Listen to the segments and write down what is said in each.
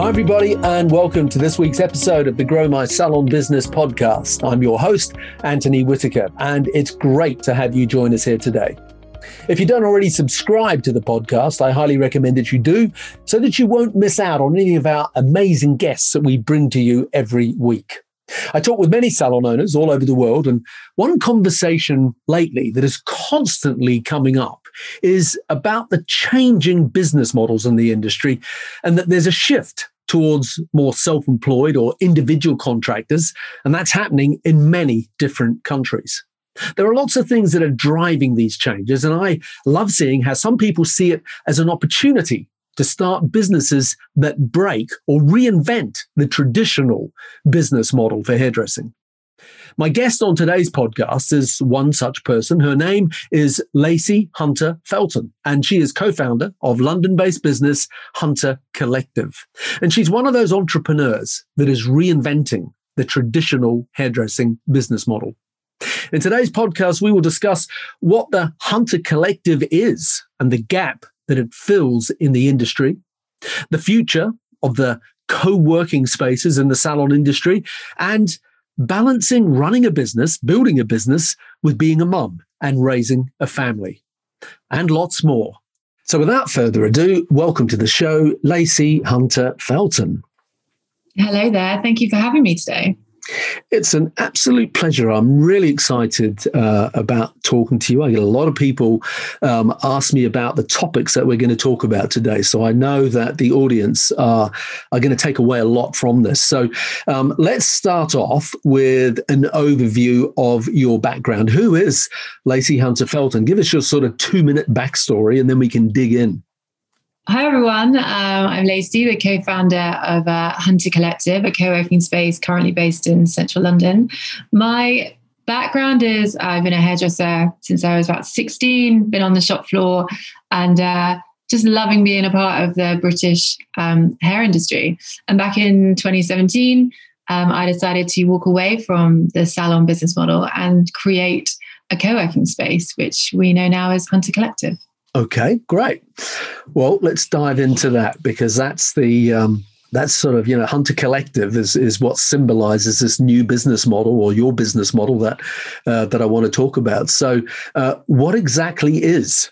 Hi, everybody, and welcome to this week's episode of the Grow My Salon Business podcast. I'm your host, Anthony Whitaker, and it's great to have you join us here today. If you don't already subscribe to the podcast, I highly recommend that you do so that you won't miss out on any of our amazing guests that we bring to you every week. I talk with many salon owners all over the world, and one conversation lately that is constantly coming up is about the changing business models in the industry and that there's a shift towards more self employed or individual contractors, and that's happening in many different countries. There are lots of things that are driving these changes, and I love seeing how some people see it as an opportunity to start businesses that break or reinvent the traditional business model for hairdressing. My guest on today's podcast is one such person. Her name is Lacey Hunter Felton, and she is co founder of London based business Hunter Collective. And she's one of those entrepreneurs that is reinventing the traditional hairdressing business model. In today's podcast, we will discuss what the Hunter Collective is and the gap that it fills in the industry, the future of the co working spaces in the salon industry, and balancing running a business, building a business with being a mum and raising a family, and lots more. So, without further ado, welcome to the show, Lacey Hunter Felton. Hello there. Thank you for having me today. It's an absolute pleasure. I'm really excited uh, about talking to you. I get a lot of people um, ask me about the topics that we're going to talk about today. So I know that the audience are, are going to take away a lot from this. So um, let's start off with an overview of your background. Who is Lacey Hunter Felton? Give us your sort of two minute backstory and then we can dig in. Hi, everyone. Um, I'm Lacey, the co founder of uh, Hunter Collective, a co working space currently based in central London. My background is I've been a hairdresser since I was about 16, been on the shop floor, and uh, just loving being a part of the British um, hair industry. And back in 2017, um, I decided to walk away from the salon business model and create a co working space, which we know now as Hunter Collective. Okay, great. Well, let's dive into that because that's the um, that's sort of you know Hunter Collective is is what symbolizes this new business model or your business model that uh, that I want to talk about. So, uh, what exactly is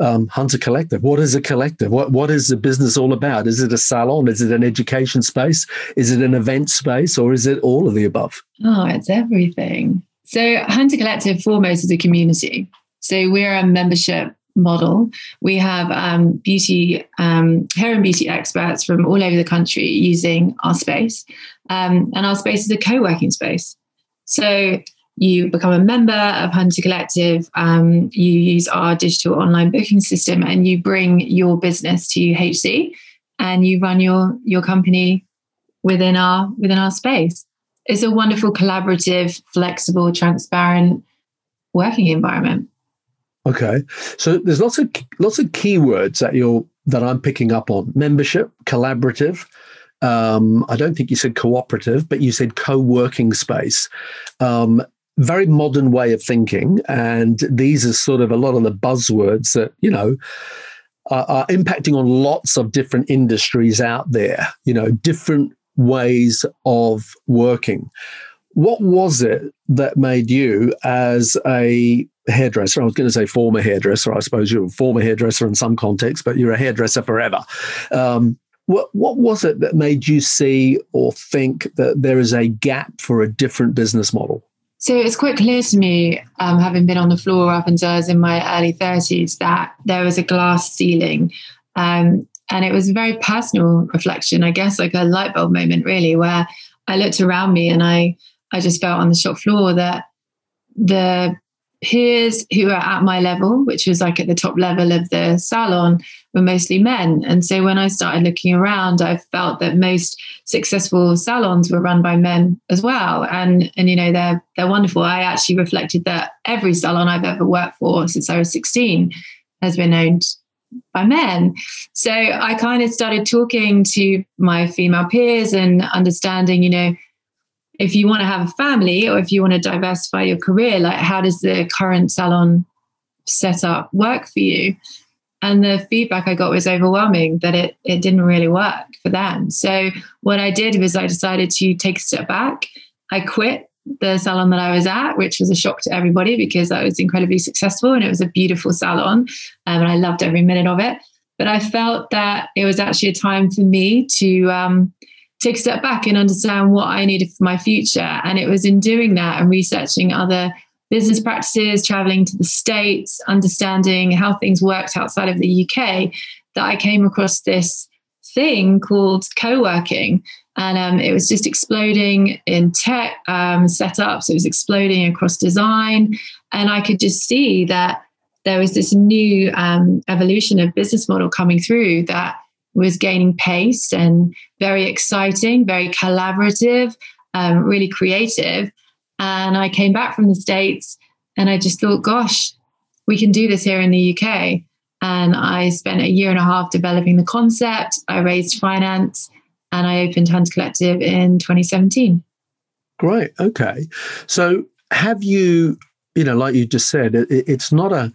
um, Hunter Collective? What is a collective? What what is the business all about? Is it a salon? Is it an education space? Is it an event space, or is it all of the above? Oh, it's everything. So, Hunter Collective foremost is a community. So, we're a membership model. We have um, beauty, um, hair and beauty experts from all over the country using our space. Um, and our space is a co working space. So you become a member of Hunter Collective, um, you use our digital online booking system, and you bring your business to HC and you run your, your company within our within our space. It's a wonderful, collaborative, flexible, transparent working environment. Okay, so there's lots of lots of keywords that you're that I'm picking up on: membership, collaborative. Um, I don't think you said cooperative, but you said co-working space. Um, very modern way of thinking, and these are sort of a lot of the buzzwords that you know are, are impacting on lots of different industries out there. You know, different ways of working. What was it that made you, as a hairdresser. I was going to say former hairdresser. I suppose you're a former hairdresser in some context, but you're a hairdresser forever. Um, what, what was it that made you see or think that there is a gap for a different business model? So it's quite clear to me, um, having been on the floor up until I was in my early 30s, that there was a glass ceiling. Um, and it was a very personal reflection, I guess, like a light bulb moment, really, where I looked around me and I, I just felt on the shop floor that the peers who are at my level, which was like at the top level of the salon, were mostly men. And so when I started looking around, I felt that most successful salons were run by men as well. And and you know they're they're wonderful. I actually reflected that every salon I've ever worked for since I was 16 has been owned by men. So I kind of started talking to my female peers and understanding, you know, if you want to have a family or if you want to diversify your career, like how does the current salon setup work for you? And the feedback I got was overwhelming that it it didn't really work for them. So what I did was I decided to take a step back. I quit the salon that I was at, which was a shock to everybody because I was incredibly successful and it was a beautiful salon um, and I loved every minute of it. But I felt that it was actually a time for me to um, take a step back and understand what I needed for my future. And it was in doing that and researching other business practices, traveling to the States, understanding how things worked outside of the UK that I came across this thing called co working. And um, it was just exploding in tech um, setups, it was exploding across design. And I could just see that there was this new um, evolution of business model coming through that was gaining pace and very exciting, very collaborative, um, really creative. And I came back from the States and I just thought, gosh, we can do this here in the UK. And I spent a year and a half developing the concept. I raised finance and I opened Hunter Collective in 2017. Great. Okay. So have you, you know, like you just said, it, it's not a,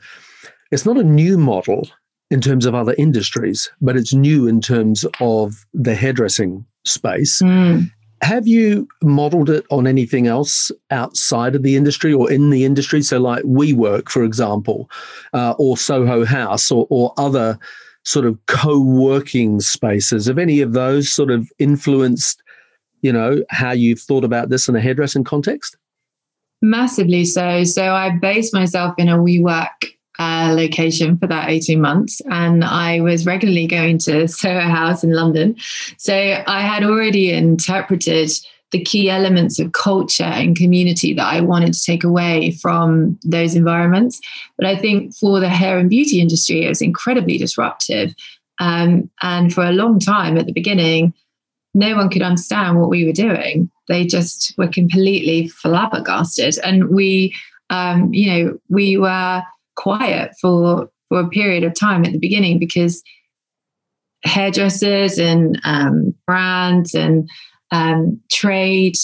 it's not a new model in terms of other industries, but it's new in terms of the hairdressing space. Mm. Have you modeled it on anything else outside of the industry or in the industry? So, like WeWork, for example, uh, or Soho House, or, or other sort of co-working spaces. Have any of those sort of influenced, you know, how you've thought about this in a hairdressing context? Massively so. So I based myself in a WeWork uh, location for that 18 months. And I was regularly going to Soho House in London. So I had already interpreted the key elements of culture and community that I wanted to take away from those environments. But I think for the hair and beauty industry, it was incredibly disruptive. Um, and for a long time at the beginning, no one could understand what we were doing. They just were completely flabbergasted. And we, um, you know, we were quiet for for a period of time at the beginning because hairdressers and um, brands and um, trade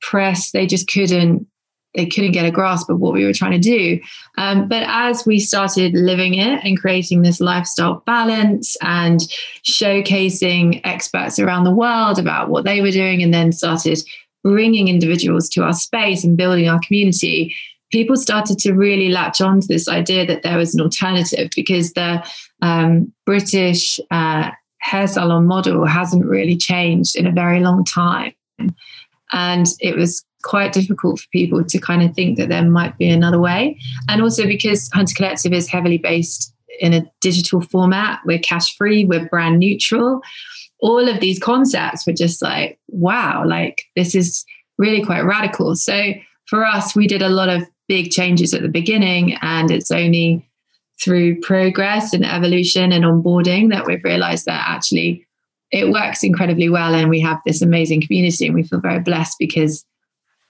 press they just couldn't they couldn't get a grasp of what we were trying to do. Um, but as we started living it and creating this lifestyle balance and showcasing experts around the world about what they were doing and then started bringing individuals to our space and building our community people started to really latch on to this idea that there was an alternative because the um, British uh, hair salon model hasn't really changed in a very long time. And it was quite difficult for people to kind of think that there might be another way. And also because Hunter Collective is heavily based in a digital format, we're cash free, we're brand neutral. All of these concepts were just like, wow, like this is really quite radical. So for us, we did a lot of big changes at the beginning, and it's only through progress and evolution and onboarding that we've realized that actually it works incredibly well and we have this amazing community and we feel very blessed because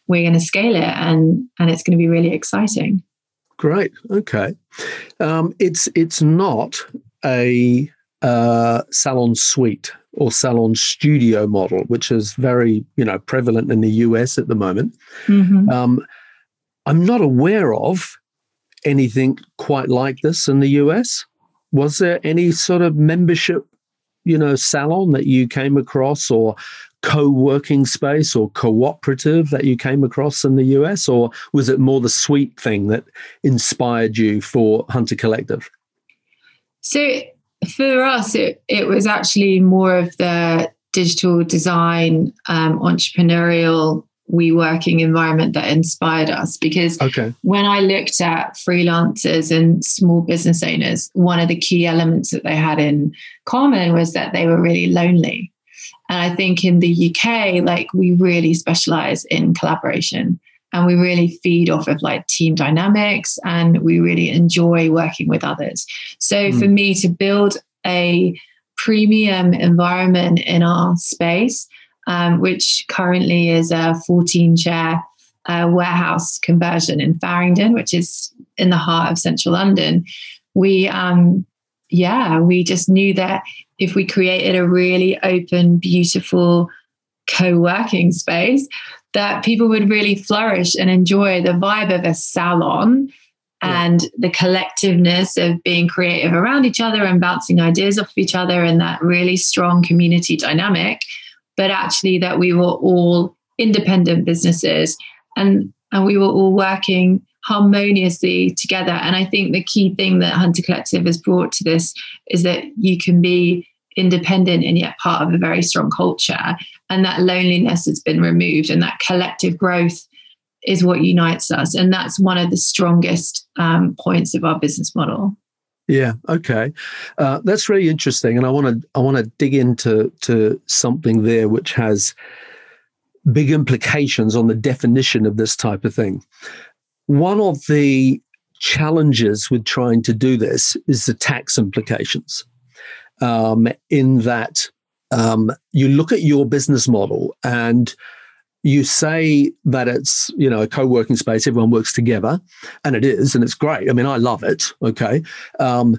we're going to scale it and and it's going to be really exciting. Great okay. Um, it's it's not a uh, salon suite or salon studio model which is very you know prevalent in the us at the moment. Mm-hmm. um, I'm not aware of anything quite like this in the US. Was there any sort of membership, you know, salon that you came across or co-working space or cooperative that you came across in the US or was it more the suite thing that inspired you for Hunter Collective? So for us it, it was actually more of the digital design um, entrepreneurial we working environment that inspired us because okay. when I looked at freelancers and small business owners, one of the key elements that they had in common was that they were really lonely. And I think in the UK, like we really specialize in collaboration and we really feed off of like team dynamics and we really enjoy working with others. So mm. for me to build a premium environment in our space, um, which currently is a 14 chair uh, warehouse conversion in Farringdon, which is in the heart of central London. We, um, yeah, we just knew that if we created a really open, beautiful co working space, that people would really flourish and enjoy the vibe of a salon and the collectiveness of being creative around each other and bouncing ideas off of each other and that really strong community dynamic but actually that we were all independent businesses and and we were all working harmoniously together and i think the key thing that hunter collective has brought to this is that you can be independent and yet part of a very strong culture and that loneliness has been removed and that collective growth is what unites us. And that's one of the strongest um, points of our business model. Yeah. Okay. Uh, that's really interesting, and I want to I want to dig into to something there which has big implications on the definition of this type of thing. One of the challenges with trying to do this is the tax implications. Um, in that um, you look at your business model and you say that it's you know a co-working space everyone works together and it is and it's great. I mean i love it okay? Um,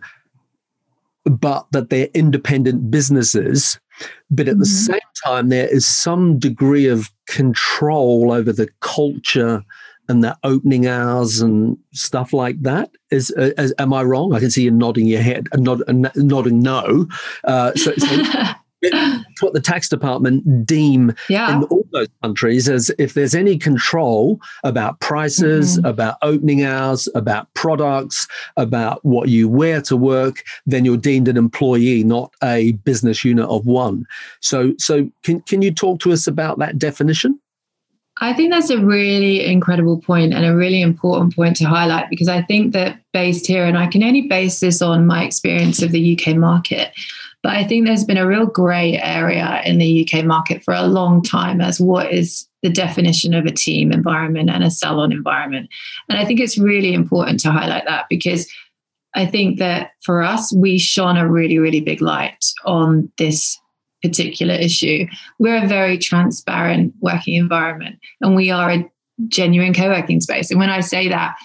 but that they're independent businesses but at mm-hmm. the same time there is some degree of control over the culture and the opening hours and stuff like that. Is, uh, is am i wrong? I can see you nodding your head uh, nod, uh, nodding no. Uh, so, so what the tax department deem yeah. in all those countries as if there's any control about prices, mm-hmm. about opening hours, about products, about what you wear to work, then you're deemed an employee, not a business unit of one. So, so can can you talk to us about that definition? I think that's a really incredible point and a really important point to highlight because I think that based here, and I can only base this on my experience of the UK market, but I think there's been a real grey area in the UK market for a long time as what is the definition of a team environment and a salon environment. And I think it's really important to highlight that because I think that for us, we shone a really, really big light on this particular issue. We're a very transparent working environment and we are a genuine co working space. And when I say that,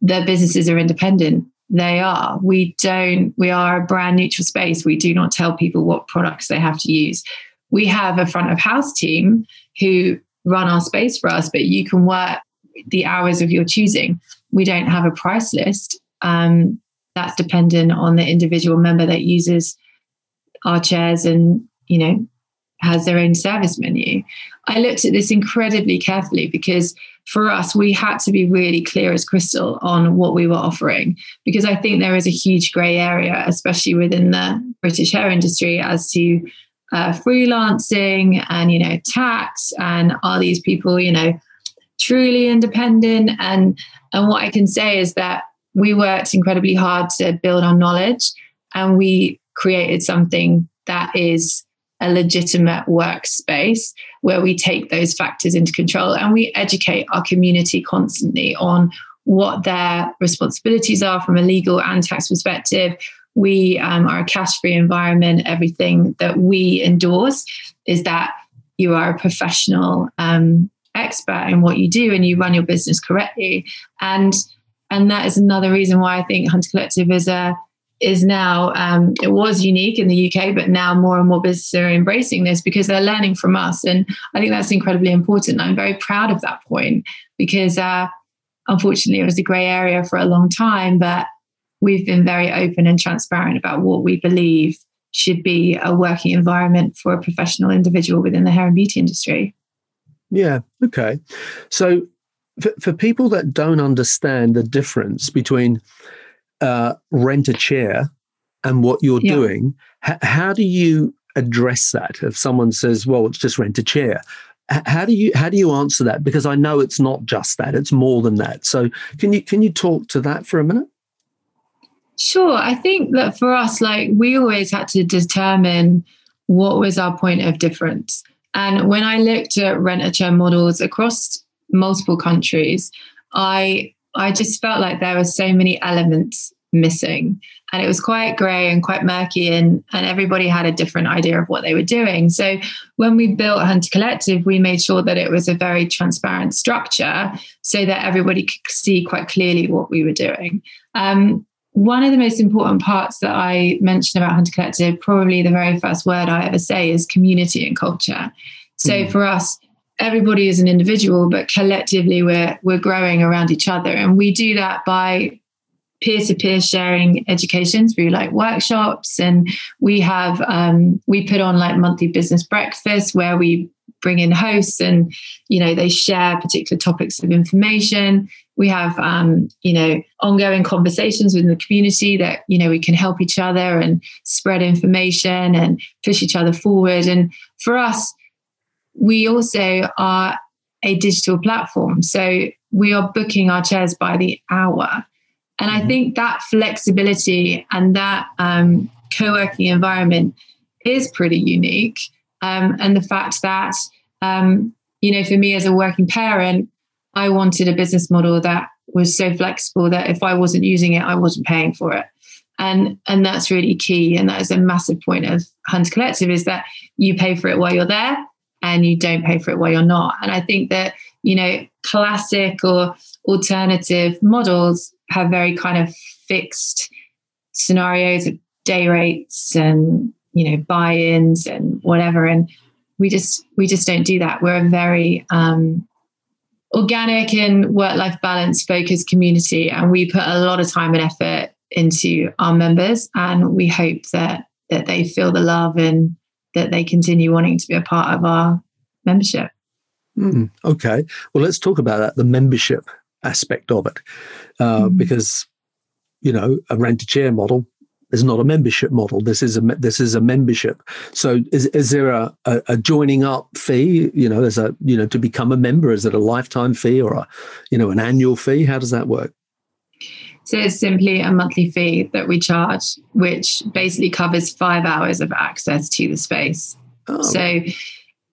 the businesses are independent they are. We don't, we are a brand neutral space. We do not tell people what products they have to use. We have a front of house team who run our space for us, but you can work the hours of your choosing. We don't have a price list. Um, that's dependent on the individual member that uses our chairs and, you know, has their own service menu. I looked at this incredibly carefully because for us, we had to be really clear as crystal on what we were offering because I think there is a huge grey area, especially within the British hair industry, as to uh, freelancing and you know tax and are these people you know truly independent? And and what I can say is that we worked incredibly hard to build our knowledge and we created something that is a legitimate workspace where we take those factors into control and we educate our community constantly on what their responsibilities are from a legal and tax perspective. We um, are a cash free environment. Everything that we endorse is that you are a professional um, expert in what you do and you run your business correctly. And and that is another reason why I think Hunter Collective is a is now um, it was unique in the UK, but now more and more businesses are embracing this because they're learning from us, and I think that's incredibly important. I'm very proud of that point because uh, unfortunately it was a grey area for a long time, but we've been very open and transparent about what we believe should be a working environment for a professional individual within the hair and beauty industry. Yeah. Okay. So for, for people that don't understand the difference between uh, rent a chair and what you're yeah. doing, h- how do you address that? If someone says, "Well, it's just rent a chair," h- how do you how do you answer that? Because I know it's not just that; it's more than that. So, can you can you talk to that for a minute? Sure. I think that for us, like we always had to determine what was our point of difference. And when I looked at rent a chair models across multiple countries, I I just felt like there were so many elements missing and it was quite grey and quite murky and and everybody had a different idea of what they were doing so when we built hunter collective we made sure that it was a very transparent structure so that everybody could see quite clearly what we were doing um, one of the most important parts that I mentioned about Hunter Collective, probably the very first word I ever say is community and culture. So mm. for us, everybody is an individual, but collectively we're we're growing around each other. And we do that by peer-to-peer sharing education through like workshops. And we have um, we put on like monthly business breakfasts where we bring in hosts and you know they share particular topics of information. We have um, you know ongoing conversations within the community that you know we can help each other and spread information and push each other forward. And for us we also are a digital platform so we are booking our chairs by the hour and I mm-hmm. think that flexibility and that um, co working environment is pretty unique. Um, and the fact that, um, you know, for me as a working parent, I wanted a business model that was so flexible that if I wasn't using it, I wasn't paying for it. And, and that's really key. And that is a massive point of Hunter Collective is that you pay for it while you're there and you don't pay for it while you're not. And I think that, you know, classic or alternative models have very kind of fixed scenarios of day rates and you know buy-ins and whatever and we just we just don't do that we're a very um, organic and work-life balance focused community and we put a lot of time and effort into our members and we hope that that they feel the love and that they continue wanting to be a part of our membership mm, okay well let's talk about that the membership aspect of it, uh, mm. because you know a rent a chair model is not a membership model. This is a this is a membership. So is is there a, a, a, joining up fee? You know, as a you know to become a member, is it a lifetime fee or a you know an annual fee? How does that work? So it's simply a monthly fee that we charge, which basically covers five hours of access to the space. Oh. So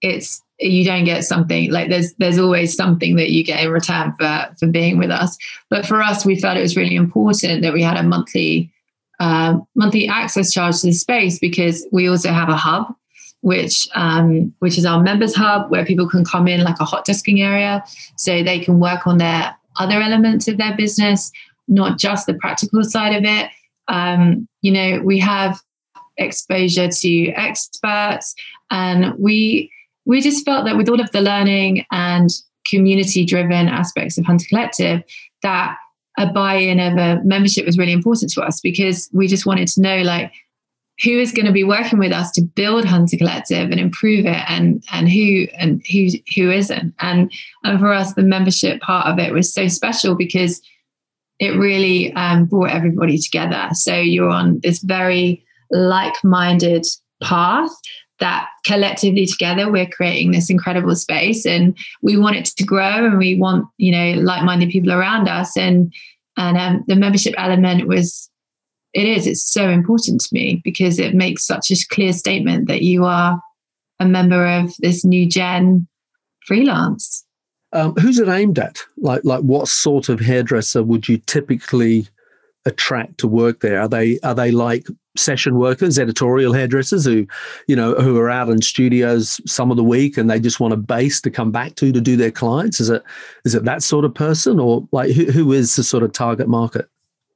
it's you don't get something like there's there's always something that you get in return for for being with us but for us we felt it was really important that we had a monthly uh, monthly access charge to the space because we also have a hub which um, which is our members hub where people can come in like a hot desking area so they can work on their other elements of their business not just the practical side of it um, you know we have exposure to experts and we we just felt that with all of the learning and community driven aspects of Hunter Collective, that a buy in of a membership was really important to us because we just wanted to know like who is going to be working with us to build Hunter Collective and improve it and and who and who who isn't. And and for us the membership part of it was so special because it really um, brought everybody together. So you're on this very like-minded path that collectively together we're creating this incredible space and we want it to grow and we want you know like-minded people around us and and um, the membership element was it is it's so important to me because it makes such a clear statement that you are a member of this new gen freelance um, who's it aimed at like like what sort of hairdresser would you typically attract to work there? Are they are they like session workers, editorial hairdressers who, you know, who are out in studios some of the week and they just want a base to come back to to do their clients? Is it is it that sort of person or like who, who is the sort of target market?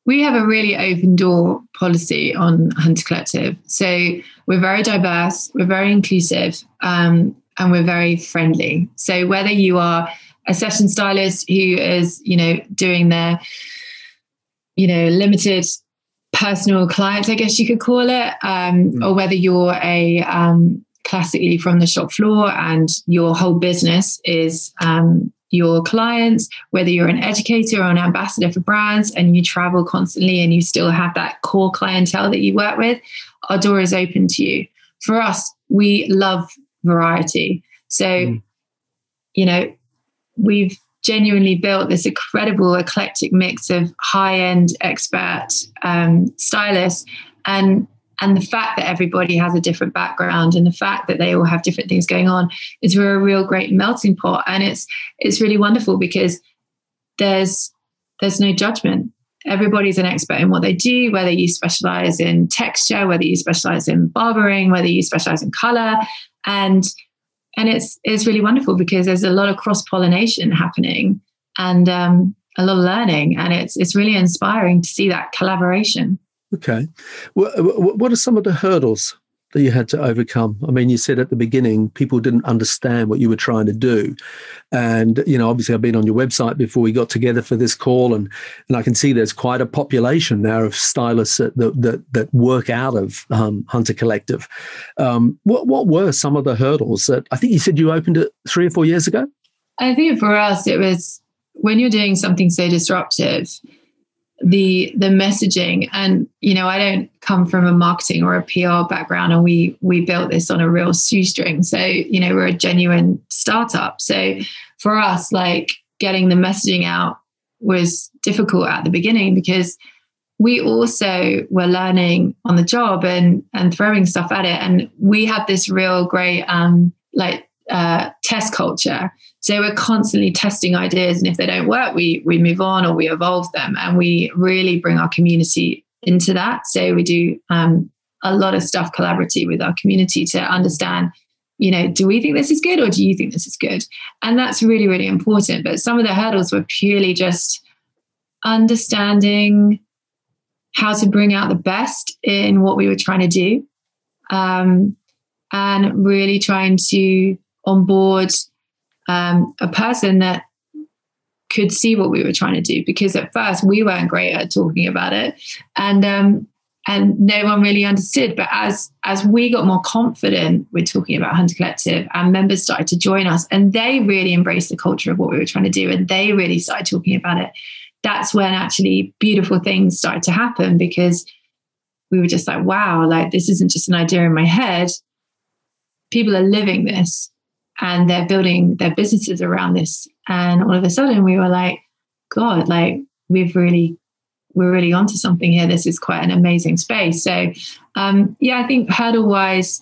We have a really open door policy on Hunter Collective. So we're very diverse, we're very inclusive, um, and we're very friendly. So whether you are a session stylist who is, you know, doing their you know, limited personal clients, I guess you could call it, um, mm. or whether you're a um, classically from the shop floor and your whole business is um, your clients, whether you're an educator or an ambassador for brands and you travel constantly and you still have that core clientele that you work with, our door is open to you. For us, we love variety. So, mm. you know, we've genuinely built this incredible eclectic mix of high-end expert um, stylists and and the fact that everybody has a different background and the fact that they all have different things going on is we're a real great melting pot and it's it's really wonderful because there's there's no judgment everybody's an expert in what they do, whether you specialize in texture, whether you specialize in barbering, whether you specialize in color. And and it's it's really wonderful because there's a lot of cross pollination happening and um, a lot of learning, and it's it's really inspiring to see that collaboration. Okay, what, what are some of the hurdles that you had to overcome? I mean, you said at the beginning people didn't understand what you were trying to do, and you know, obviously, I've been on your website before we got together for this call, and and I can see there's quite a population now of stylists that that that, work out of um, Hunter Collective. Um, what what were some of the hurdles that I think you said you opened it three or four years ago? I think for us, it was when you're doing something so disruptive the the messaging. And you know i don't come from a marketing or a pr background and we we built this on a real shoestring. So you know we're a genuine startup. So for us like getting the messaging out was difficult at the beginning because we also were learning on the job and and throwing stuff at it. And we had this real great um like uh, test culture. So we're constantly testing ideas, and if they don't work, we we move on or we evolve them, and we really bring our community into that. So we do um, a lot of stuff collaboratively with our community to understand. You know, do we think this is good or do you think this is good? And that's really, really important. But some of the hurdles were purely just understanding how to bring out the best in what we were trying to do um, and really trying to on board um, a person that could see what we were trying to do because at first we weren't great at talking about it. And um, and no one really understood. But as as we got more confident with talking about hunter collective and members started to join us and they really embraced the culture of what we were trying to do and they really started talking about it that's when actually beautiful things started to happen because we were just like wow like this isn't just an idea in my head. People are living this and they're building their businesses around this. And all of a sudden we were like, God, like we've really, we're really onto something here. This is quite an amazing space. So, um, yeah, I think hurdle wise,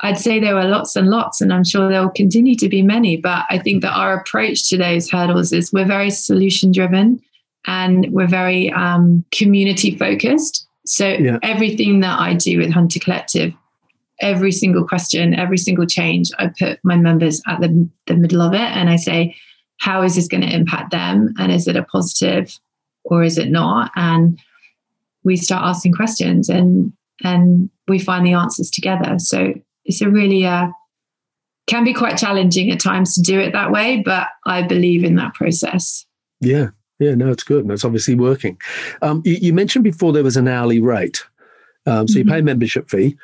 I'd say there were lots and lots, and I'm sure there will continue to be many. But I think that our approach to those hurdles is we're very solution driven and we're very um, community focused. So yeah. everything that I do with Hunter Collective every single question, every single change, I put my members at the, the middle of it and I say, how is this going to impact them? And is it a positive or is it not? And we start asking questions and and we find the answers together. So it's a really uh, can be quite challenging at times to do it that way, but I believe in that process. Yeah, yeah, no, it's good, and it's obviously working. Um, you, you, mentioned before there was an hourly rate, um, so mm-hmm. you pay membership fee.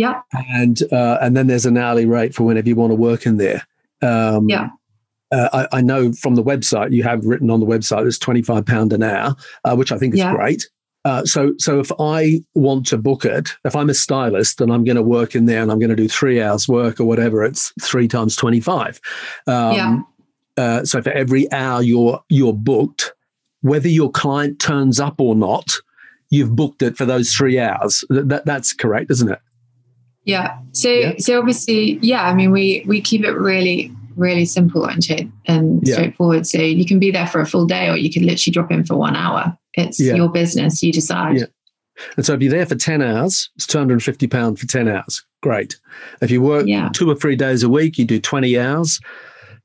Yeah. And uh, and then there's an hourly rate for whenever you want to work in there. Um, yeah. Uh, I, I, know from the website you have written on the website it's twenty five pound an hour, uh, which I think is yeah. great. Uh, so, so if I want to book it, if I'm a stylist and I'm going to work in there and I'm going to do three hours work or whatever, it's three times twenty five. Um, yeah. Uh, so for every hour you're you're booked, whether your client turns up or not, you've booked it for those three hours. That, that's correct, isn't it? Yeah. So yeah. so obviously, yeah. I mean, we we keep it really really simple and and yeah. straightforward. So you can be there for a full day, or you can literally drop in for one hour. It's yeah. your business. You decide. Yeah. And so if you're there for 10 hours, it's £250 for 10 hours. Great. If you work yeah. two or three days a week, you do 20 hours,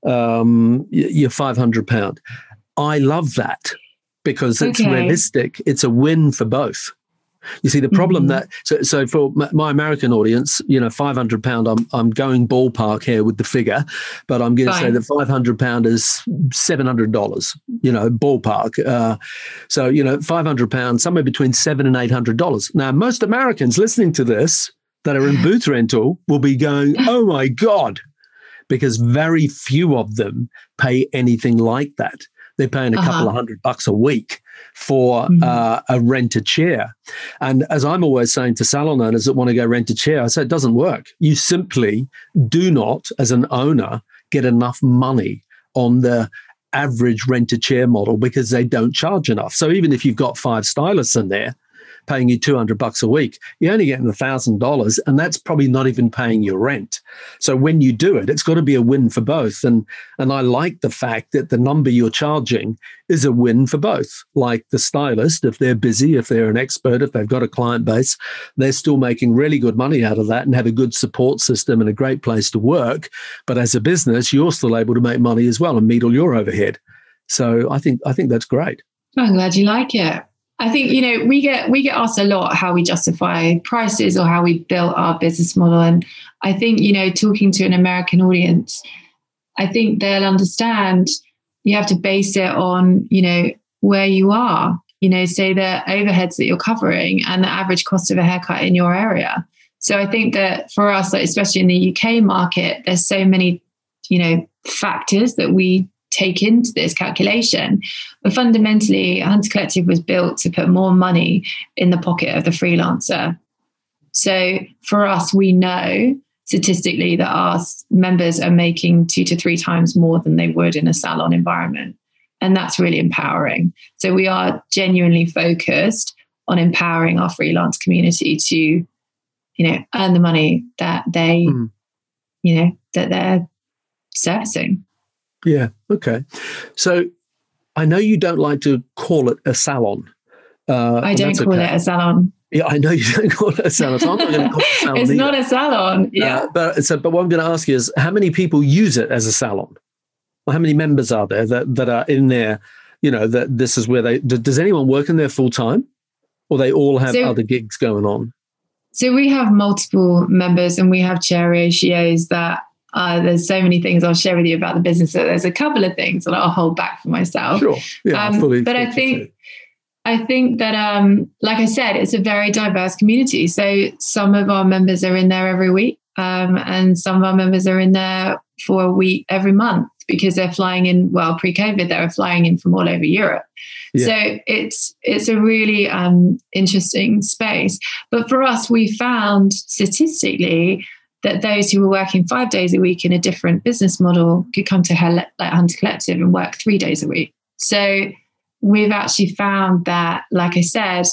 um, you're £500. I love that because it's okay. realistic. It's a win for both. You see, the problem mm-hmm. that so, so for my American audience, you know, five hundred pound. I'm I'm going ballpark here with the figure, but I'm going to say that five hundred pound is seven hundred dollars. You know, ballpark. Uh, so you know, five hundred pounds, somewhere between seven and eight hundred dollars. Now, most Americans listening to this that are in booth rental will be going, "Oh my god," because very few of them pay anything like that. They're paying a uh-huh. couple of hundred bucks a week for mm-hmm. uh, a rent a chair. And as I'm always saying to salon owners that want to go rent a chair, I say it doesn't work. You simply do not, as an owner, get enough money on the average rent a chair model because they don't charge enough. So even if you've got five stylists in there, paying you 200 bucks a week. You're only getting $1,000, and that's probably not even paying your rent. So when you do it, it's got to be a win for both. And, and I like the fact that the number you're charging is a win for both. Like the stylist, if they're busy, if they're an expert, if they've got a client base, they're still making really good money out of that and have a good support system and a great place to work. But as a business, you're still able to make money as well and meet all your overhead. So I think I think that's great. I'm glad you like it. I think you know we get we get asked a lot how we justify prices or how we built our business model, and I think you know talking to an American audience, I think they'll understand. You have to base it on you know where you are. You know, say the overheads that you're covering and the average cost of a haircut in your area. So I think that for us, especially in the UK market, there's so many you know factors that we take into this calculation. But fundamentally, Hunter Collective was built to put more money in the pocket of the freelancer. So for us, we know statistically that our members are making two to three times more than they would in a salon environment. And that's really empowering. So we are genuinely focused on empowering our freelance community to, you know, earn the money that they, mm. you know, that they're servicing. Yeah. Okay. So I know you don't like to call it a salon. Uh, I don't call okay. it a salon. Yeah, I know you don't call it a salon. So I'm not going to call it salon. it's either. not a salon. Uh, yeah. Uh, but so, but what I'm going to ask you is, how many people use it as a salon? Or how many members are there that that are in there? You know that this is where they. Does anyone work in there full time, or they all have so, other gigs going on? So we have multiple members, and we have chair ratios that uh, there's so many things I'll share with you about the business. So there's a couple of things that I'll hold back for myself. Sure. Yeah, um, fully, but I think I think that um, like I said, it's a very diverse community. So some of our members are in there every week, um, and some of our members are in there for a week every month because they're flying in. Well, pre-COVID, they were flying in from all over Europe. Yeah. So it's it's a really um, interesting space. But for us, we found statistically that those who were working five days a week in a different business model could come to her like Hunter Collective and work three days a week. So we've actually found that, like I said,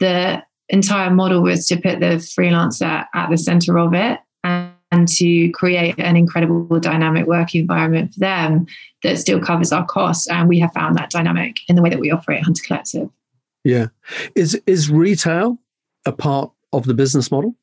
the entire model was to put the freelancer at the center of it and, and to create an incredible dynamic working environment for them that still covers our costs. And we have found that dynamic in the way that we operate Hunter Collective. Yeah. Is is retail a part of the business model?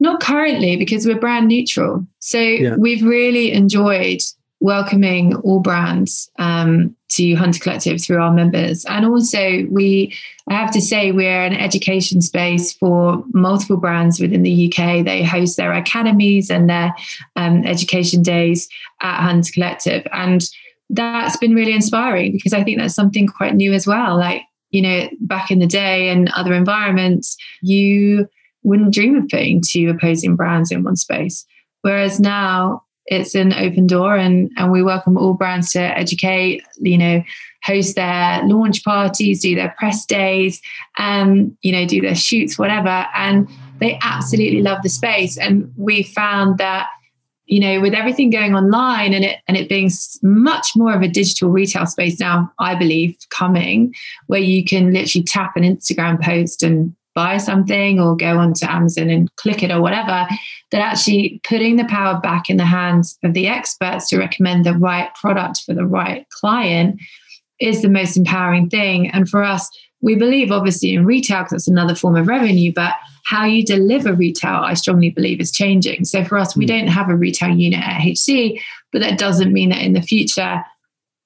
Not currently because we're brand neutral. So yeah. we've really enjoyed welcoming all brands um, to Hunter Collective through our members. And also, we, I have to say, we're an education space for multiple brands within the UK. They host their academies and their um, education days at Hunter Collective. And that's been really inspiring because I think that's something quite new as well. Like, you know, back in the day and other environments, you wouldn't dream of putting two opposing brands in one space. Whereas now it's an open door and, and we welcome all brands to educate, you know, host their launch parties, do their press days, um, you know, do their shoots, whatever. And they absolutely love the space. And we found that, you know, with everything going online and it and it being much more of a digital retail space now, I believe, coming, where you can literally tap an Instagram post and buy something or go onto Amazon and click it or whatever, that actually putting the power back in the hands of the experts to recommend the right product for the right client is the most empowering thing. And for us, we believe obviously in retail because it's another form of revenue, but how you deliver retail, I strongly believe, is changing. So for us, we hmm. don't have a retail unit at HC, but that doesn't mean that in the future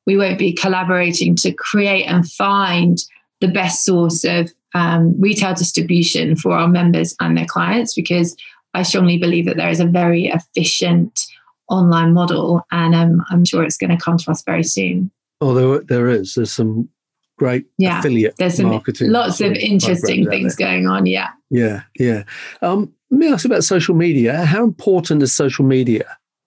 we won't be collaborating to create and find the best source of um, retail distribution for our members and their clients because I strongly believe that there is a very efficient online model, and um, I'm sure it's going to come to us very soon. Oh, there, there is. There's some great yeah, affiliate there's some marketing. Lots of interesting things going on. Yeah. Yeah. Yeah. Um, let me ask about social media. How important is social media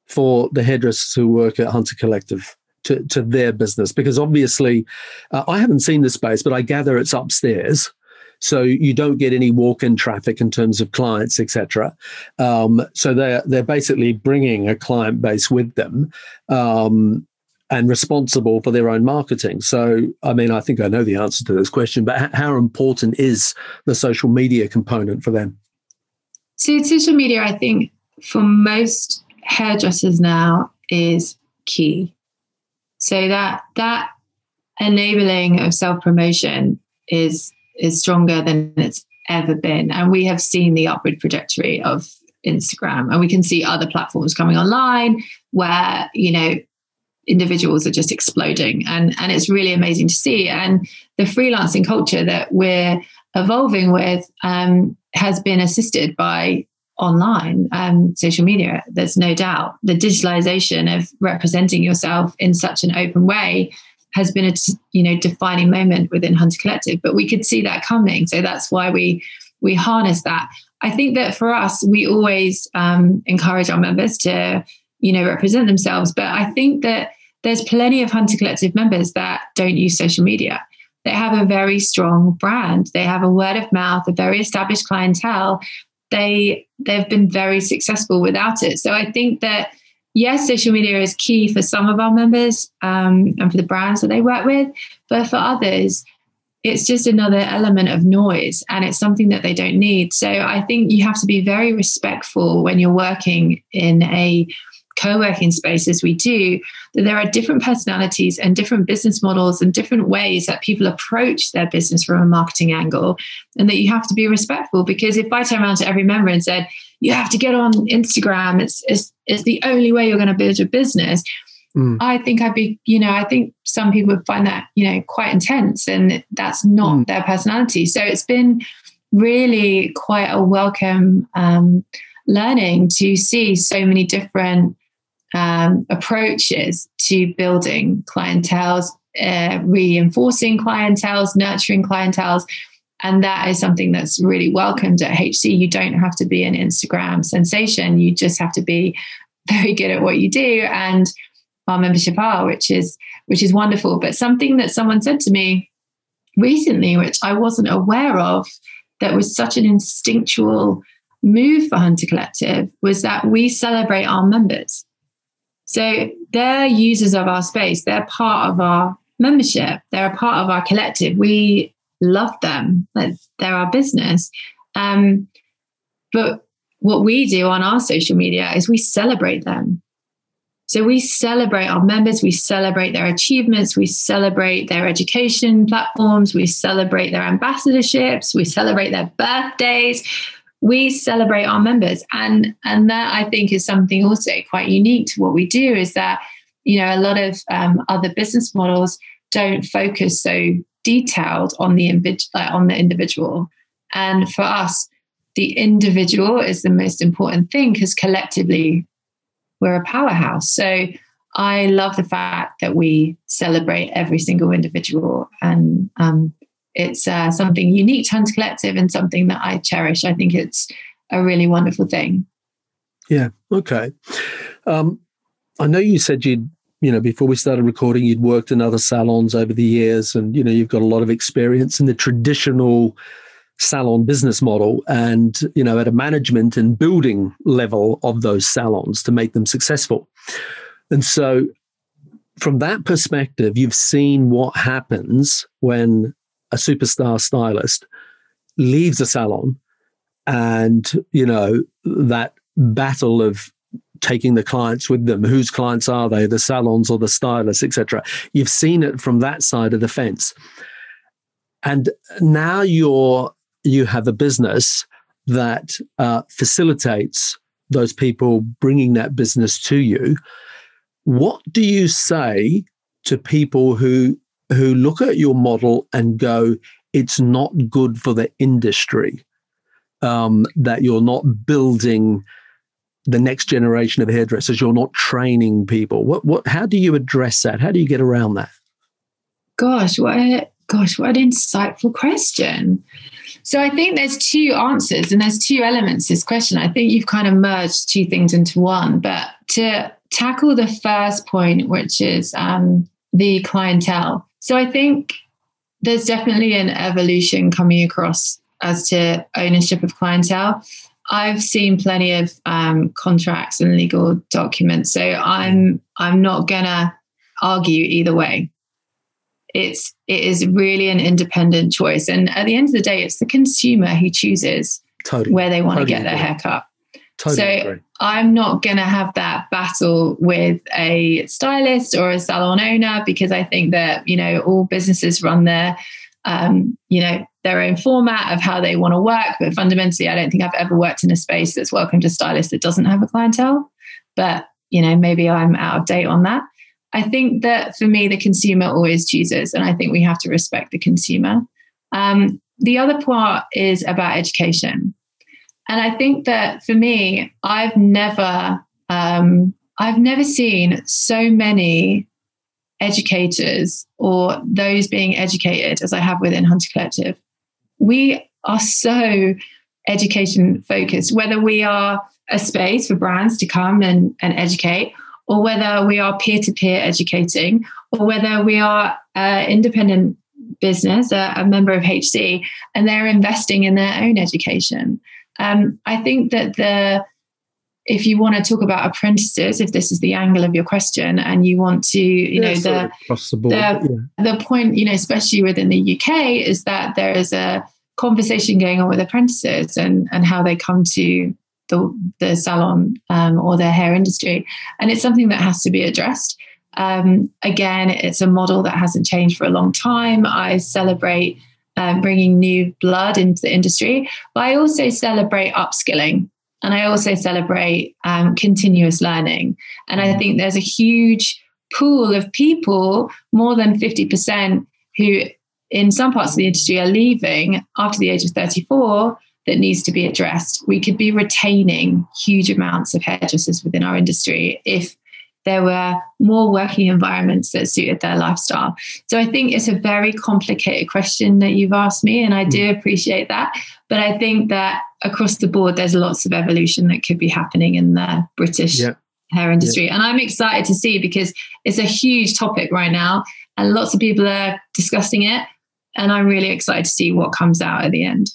for the hairdressers who work at Hunter Collective? To, to their business because obviously uh, I haven't seen the space, but I gather it's upstairs so you don't get any walk-in traffic in terms of clients, etc. Um, so they're they're basically bringing a client base with them. Um, and responsible for their own marketing. So, I mean, I think I know the answer to this question, but how important is the social media component for them? So, social media, I think for most hairdressers now is key. So that that enabling of self promotion is is stronger than it's ever been, and we have seen the upward trajectory of Instagram, and we can see other platforms coming online where you know individuals are just exploding, and and it's really amazing to see. And the freelancing culture that we're evolving with um, has been assisted by online um, social media there's no doubt. The digitalization of representing yourself in such an open way has been a you know defining moment within hunter collective but we could see that coming. So that's why we we harness that. I think that for us we always um, encourage our members to you know represent themselves but i think that there's plenty of hunter collective members that don't use social media. They have a very strong brand. They have a word of mouth a very established clientele. They they've been very successful without it. So I think that yes, social media is key for some of our members um, and for the brands that they work with, but for others, it's just another element of noise and it's something that they don't need. So I think you have to be very respectful when you're working in a co-working spaces we do that there are different personalities and different business models and different ways that people approach their business from a marketing angle and that you have to be respectful because if i turn around to every member and said you have to get on instagram it's it's, it's the only way you're going to build your business mm. i think i'd be you know i think some people would find that you know quite intense and that's not mm. their personality so it's been really quite a welcome um, learning to see so many different um, approaches to building clientels, uh, reinforcing clientels, nurturing clientels. And that is something that's really welcomed at HC. You don't have to be an Instagram sensation. You just have to be very good at what you do. And our membership are, which is which is wonderful. But something that someone said to me recently, which I wasn't aware of, that was such an instinctual move for Hunter Collective, was that we celebrate our members. So they're users of our space. They're part of our membership. They're a part of our collective. We love them. They're our business. Um, but what we do on our social media is we celebrate them. So we celebrate our members, we celebrate their achievements, we celebrate their education platforms, we celebrate their ambassadorships, we celebrate their birthdays, we celebrate our members. And and that i think is something also quite unique to what we do is that you know a lot of um, other business models don't focus so detailed on the on the individual. And for us the individual is the most important thing because collectively we're a powerhouse. So i love the fact that we celebrate every single individual and um, it's uh, something unique to Hunter Collective and something that I cherish. I think it's a really wonderful thing. Yeah. Okay. Um, I know you said you'd, you know, before we started recording, you'd worked in other salons over the years, and you know, you've got a lot of experience in the traditional salon business model, and you know, at a management and building level of those salons to make them successful. And so, from that perspective, you've seen what happens when a superstar stylist leaves a salon and you know that battle of taking the clients with them whose clients are they the salons or the stylists etc you've seen it from that side of the fence. And now you're you have a business that uh, facilitates those people bringing that business to you. What do you say to people who who look at your model and go, it's not good for the industry, um, that you're not building the next generation of hairdressers, you're not training people. What, what, how do you address that? How do you get around that? Gosh, what a, gosh, what an insightful question. So I think there's two answers and there's two elements to this question. I think you've kind of merged two things into one. But to tackle the first point, which is um, the clientele, so I think there's definitely an evolution coming across as to ownership of clientele. I've seen plenty of um, contracts and legal documents, so I'm I'm not gonna argue either way. It's it is really an independent choice, and at the end of the day, it's the consumer who chooses totally. where they want Totally to get their agree. haircut. Totally so agree. I'm not going to have that battle with a stylist or a salon owner because I think that you know all businesses run their um, you know their own format of how they want to work. But fundamentally, I don't think I've ever worked in a space that's welcomed a stylist that doesn't have a clientele. But you know maybe I'm out of date on that. I think that for me, the consumer always chooses, and I think we have to respect the consumer. Um, the other part is about education. And I think that for me, I've never, um, I've never seen so many educators or those being educated as I have within Hunter Collective. We are so education focused, whether we are a space for brands to come and, and educate, or whether we are peer to peer educating, or whether we are uh, independent business, a, a member of HC, and they're investing in their own education. Um, I think that the if you want to talk about apprentices, if this is the angle of your question, and you want to, you Yeah, know, the of across the board. the- yeah. the point, you know, especially within the UK, is that there is a conversation going on with apprentices and and how they come to the the salon um, or their hair industry, and it's something that has to be addressed. Um, again, it's a model that hasn't changed for a long time. I celebrate um, bringing new blood into the industry, but I also celebrate upskilling. And I also celebrate um, continuous learning. And I think there's a huge pool of people, more than 50%, who in some parts of the industry are leaving after the age of 34 that needs to be addressed. We could be retaining huge amounts of hairdressers within our industry if there were more working environments that suited their lifestyle. So I think it's a very complicated question that you've asked me, and I do appreciate that. But I think that across the board, there's lots of evolution that could be happening in the British Yeah. hair industry. And I'm excited to see because it's a huge topic right now, and lots of people are discussing it. And I'm really excited to see what comes out at the end.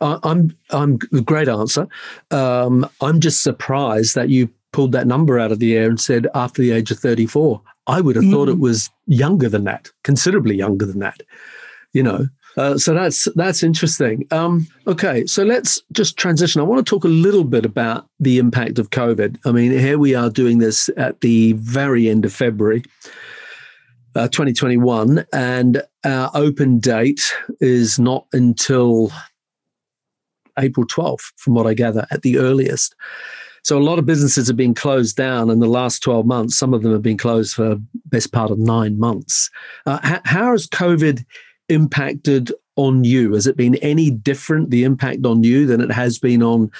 I- I'm I'm great answer. Um, I'm just surprised that you pulled that number out of the air and said after the age of 34. I would have thought Mm. it was younger than that, considerably younger than that. You know, uh, so that's that's interesting. Um, okay, so let's just transition. I want to talk a little bit about the impact of COVID. I mean, here we are doing this at the very end of February. Uh, 2021, and our open date is not until April 12th, from what I gather, at the earliest. So a lot of businesses have been closed down in the last 12 months. Some of them have been closed for best part of nine months. Uh, how, how has COVID impacted on you? Has it been any different, the impact on you, than it has been on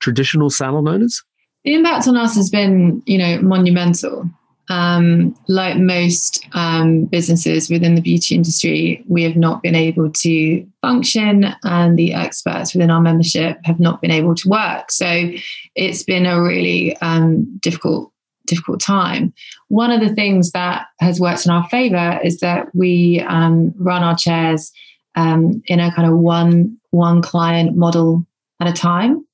traditional salon owners? The impact on us has been, you know, monumental. Um, like most um, businesses within the beauty industry, we have not been able to function, and the experts within our membership have not been able to work. So it's been a really um, difficult, difficult time. One of the things that has worked in our favour is that we um, run our chairs um, in a kind of one one client model at a time.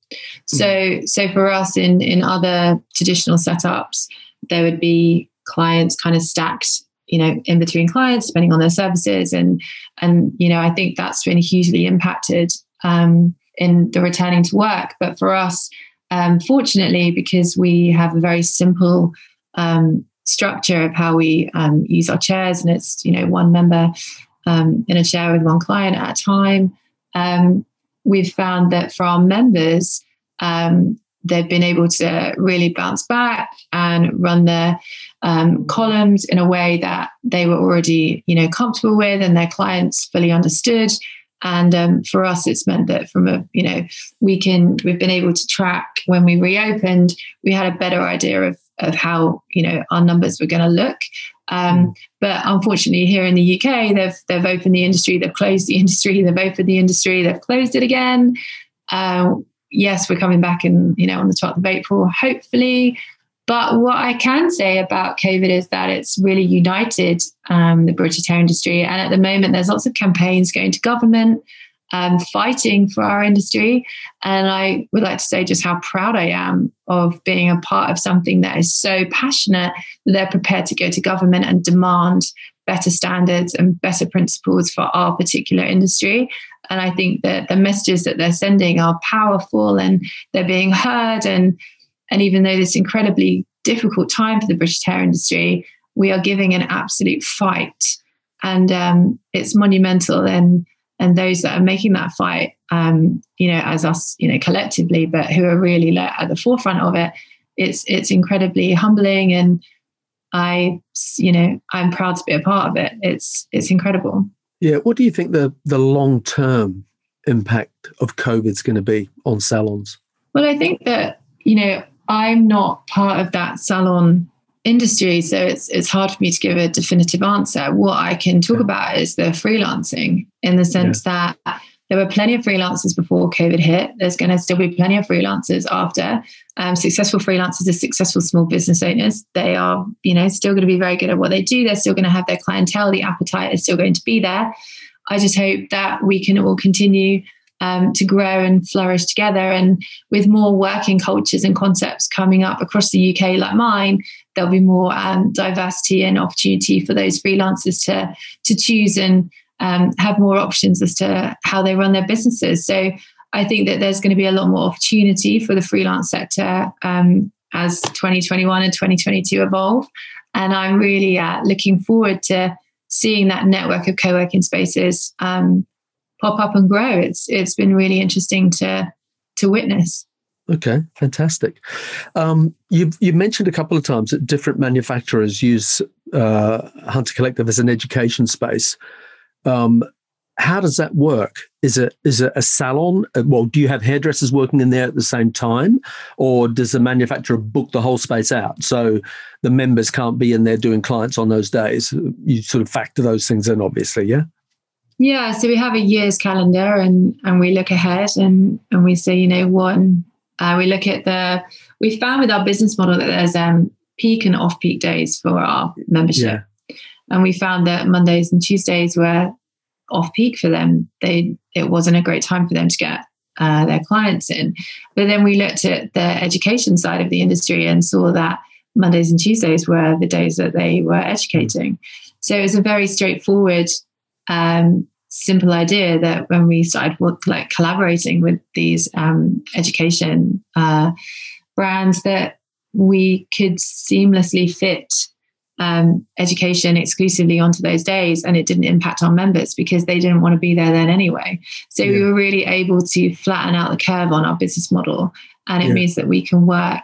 So, so for us in in other traditional setups, there would be clients kind of stacked, you know, in between clients depending on their services, and and you know, I think that's been hugely impacted um, in the returning to work. But for us, um, fortunately, because we have a very simple um, structure of how we um, use our chairs, and it's you know one member um, in a chair with one client at a time. Um, we've found that for our members, they've been able to really bounce back and run their um, columns in a way that they were already, you know, comfortable with, and their clients fully understood. And um, for us, it's meant that from a, you know, we can we've been able to track when we reopened, we had a better idea of of how you know our numbers were going to look. Um, but unfortunately, here in the UK, they've they've opened the industry, they've closed the industry, they've opened the industry, they've closed it again. Uh, yes, we're coming back in, you know, on the 12th of April, hopefully. But what I can say about COVID is that it's really united um, the British hair industry. And at the moment, there's lots of campaigns going to government um, fighting for our industry. And I would like to say just how proud I am of being a part of something that is so passionate that they're prepared to go to government and demand better standards and better principles for our particular industry. And I think that the messages that they're sending are powerful and they're being heard. And, and even though this incredibly difficult time for the British hair industry, we are giving an absolute fight. And um, it's monumental. And and those that are making that fight, um, you know, as us, you know, collectively, but who are really at the forefront of it, it's it's incredibly humbling, and I, you know, I'm proud to be a part of it. It's it's incredible. Yeah, what do you think the the long term impact of COVID is going to be on salons? Well, I think that you know I'm not part of that salon industry, so it's it's hard for me to give a definitive answer. What I can talk yeah. about is the freelancing in the sense yeah. that there were plenty of freelancers before COVID hit. There's going to still be plenty of freelancers after. Um, successful freelancers are successful small business owners. They are, you know, still going to be very good at what they do. They're still going to have their clientele. The appetite is still going to be there. I just hope that we can all continue um, to grow and flourish together. And with more working cultures and concepts coming up across the UK, like mine, there'll be more um, diversity and opportunity for those freelancers to to choose and um, have more options as to how they run their businesses. So I think that there's going to be a lot more opportunity for the freelance sector um, as 2021 and 2022 evolve. And I'm really uh, looking forward to seeing that network of co-working spaces um, pop up and grow. It's it's been really interesting to to witness. Okay, fantastic. Um, you've you mentioned a couple of times that different manufacturers use uh, Hunter Collective as an education space. Um, how does that work? Is it is it a salon? Uh, well, do you have hairdressers working in there at the same time, or does the manufacturer book the whole space out so the members can't be in there doing clients on those days? You sort of factor those things in, obviously, yeah. Yeah, so we have a year's calendar and and we look ahead and and we say, you know, one uh, we look at the we found with our business model that there's um peak and off peak days for our membership. Yeah. And we found that Mondays and Tuesdays were off peak for them. They it wasn't a great time for them to get uh, their clients in. But then we looked at the education side of the industry and saw that Mondays and Tuesdays were the days that they were educating. So it was a very straightforward um, simple idea that when we started work, like collaborating with these um, education uh, brands, that we could seamlessly fit um, education exclusively onto those days, and it didn't impact our members because they didn't want to be there then anyway. So yeah. we were really able to flatten out the curve on our business model, and it yeah. means that we can work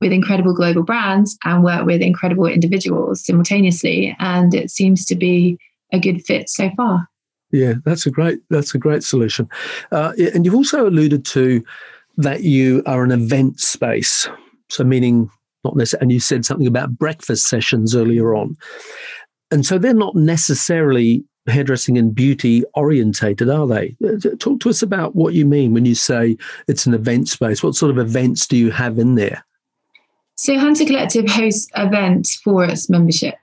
with incredible global brands and work with incredible individuals simultaneously, and it seems to be a good fit so far. Yeah, that's a great that's a great solution. Uh, and you've also alluded to that you are an event space, so meaning not necessarily. And you said something about breakfast sessions earlier on, and so they're not necessarily hairdressing and beauty orientated, are they? Uh, talk to us about what you mean when you say it's an event space. What sort of events do you have in there? So Hunter Collective hosts events for its membership.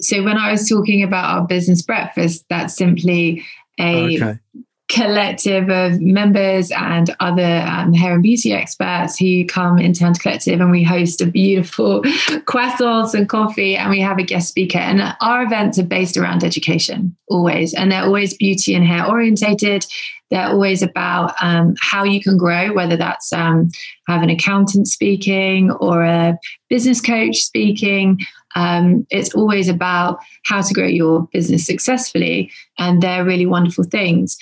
So when I was talking about our business breakfast, that's simply a okay. Collective of members and other um, hair and beauty experts who come into Hunter Collective and we host a beautiful croissants and coffee and we have a guest speaker. And our events are based around education always, and they're always beauty and hair orientated. They're always about um, how you can grow, whether that's um, have an accountant speaking or a business coach speaking. Um, it's always about how to grow your business successfully, and they're really wonderful things.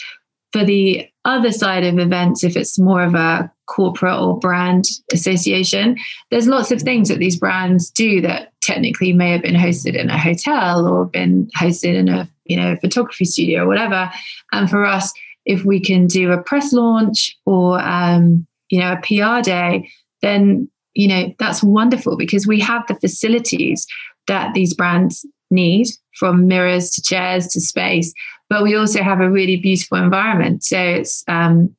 For the other side of events, if it's more of a corporate or brand association, there's lots of things that these brands do that technically may have been hosted in a hotel or been hosted in a you know photography studio or whatever. And for us, if we can do a press launch or um, you know a PR day, then you know that's wonderful because we have the facilities that these brands need from mirrors to chairs to space but we also have a really beautiful environment so it's um,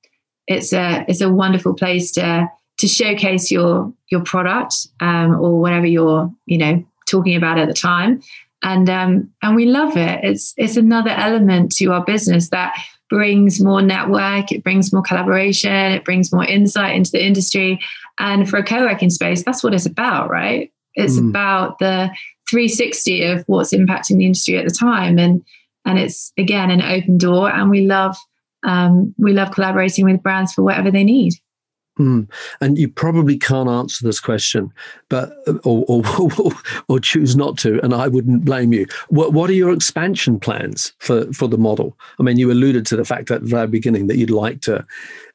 it's a it's a wonderful place to to showcase your your product um, or whatever you're you know talking about at the time and um, and we love it it's it's another element to our business that brings more network, it brings more collaboration, it brings more insight into the industry. And for a co working space, that's what it's about, right? It's mm. about the 360 of what's impacting the industry at the time. And and it's again an open door and we love um, we love collaborating with brands for whatever they need. Mm. And you probably can't answer this question, but or, or, or choose not to, and I wouldn't blame you. What what are your expansion plans for for the model? I mean, you alluded to the fact at the very beginning that you'd like to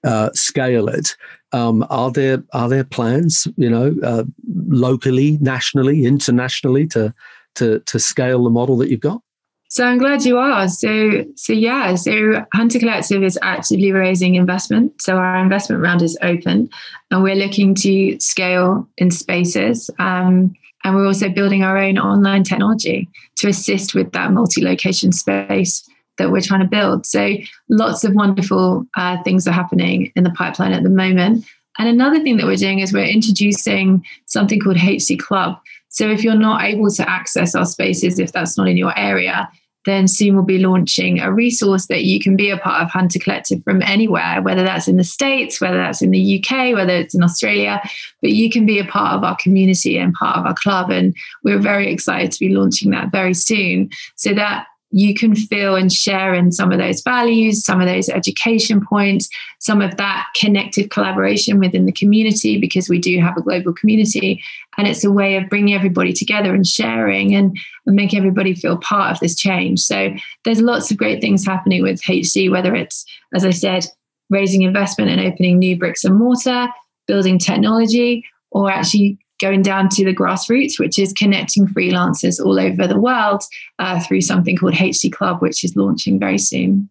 uh, scale it. Um, are there are there plans, you know, uh, locally, nationally, internationally, to to to scale the model that you've got? So I'm glad you are. So so yeah, so Hunter Collective is actively raising investment. So our investment round is open, and we're looking to scale in spaces. Um, and we're also building our own online technology to assist with that multi-location space that we're trying to build. So lots of wonderful uh, things are happening in the pipeline at the moment. And another thing that we're doing is we're introducing something called HC Club. So if you're not able to access our spaces, if that's not in your area, then soon we'll be launching a resource that you can be a part of Hunter Collective from anywhere, whether that's in the States, whether that's in the UK, whether it's in Australia, but you can be a part of our community and part of our club. And we're very excited to be launching that very soon so that you can feel and share in some of those values, some of those education points, some of that connective collaboration within the community, because we do have a global community. And it's a way of bringing everybody together and sharing and, and making everybody feel part of this change. So there's lots of great things happening with HC, whether it's, as I said, raising investment and opening new bricks and mortar, building technology, or actually going down to the grassroots, which is connecting freelancers all over the world uh, through something called HC Club, which is launching very soon.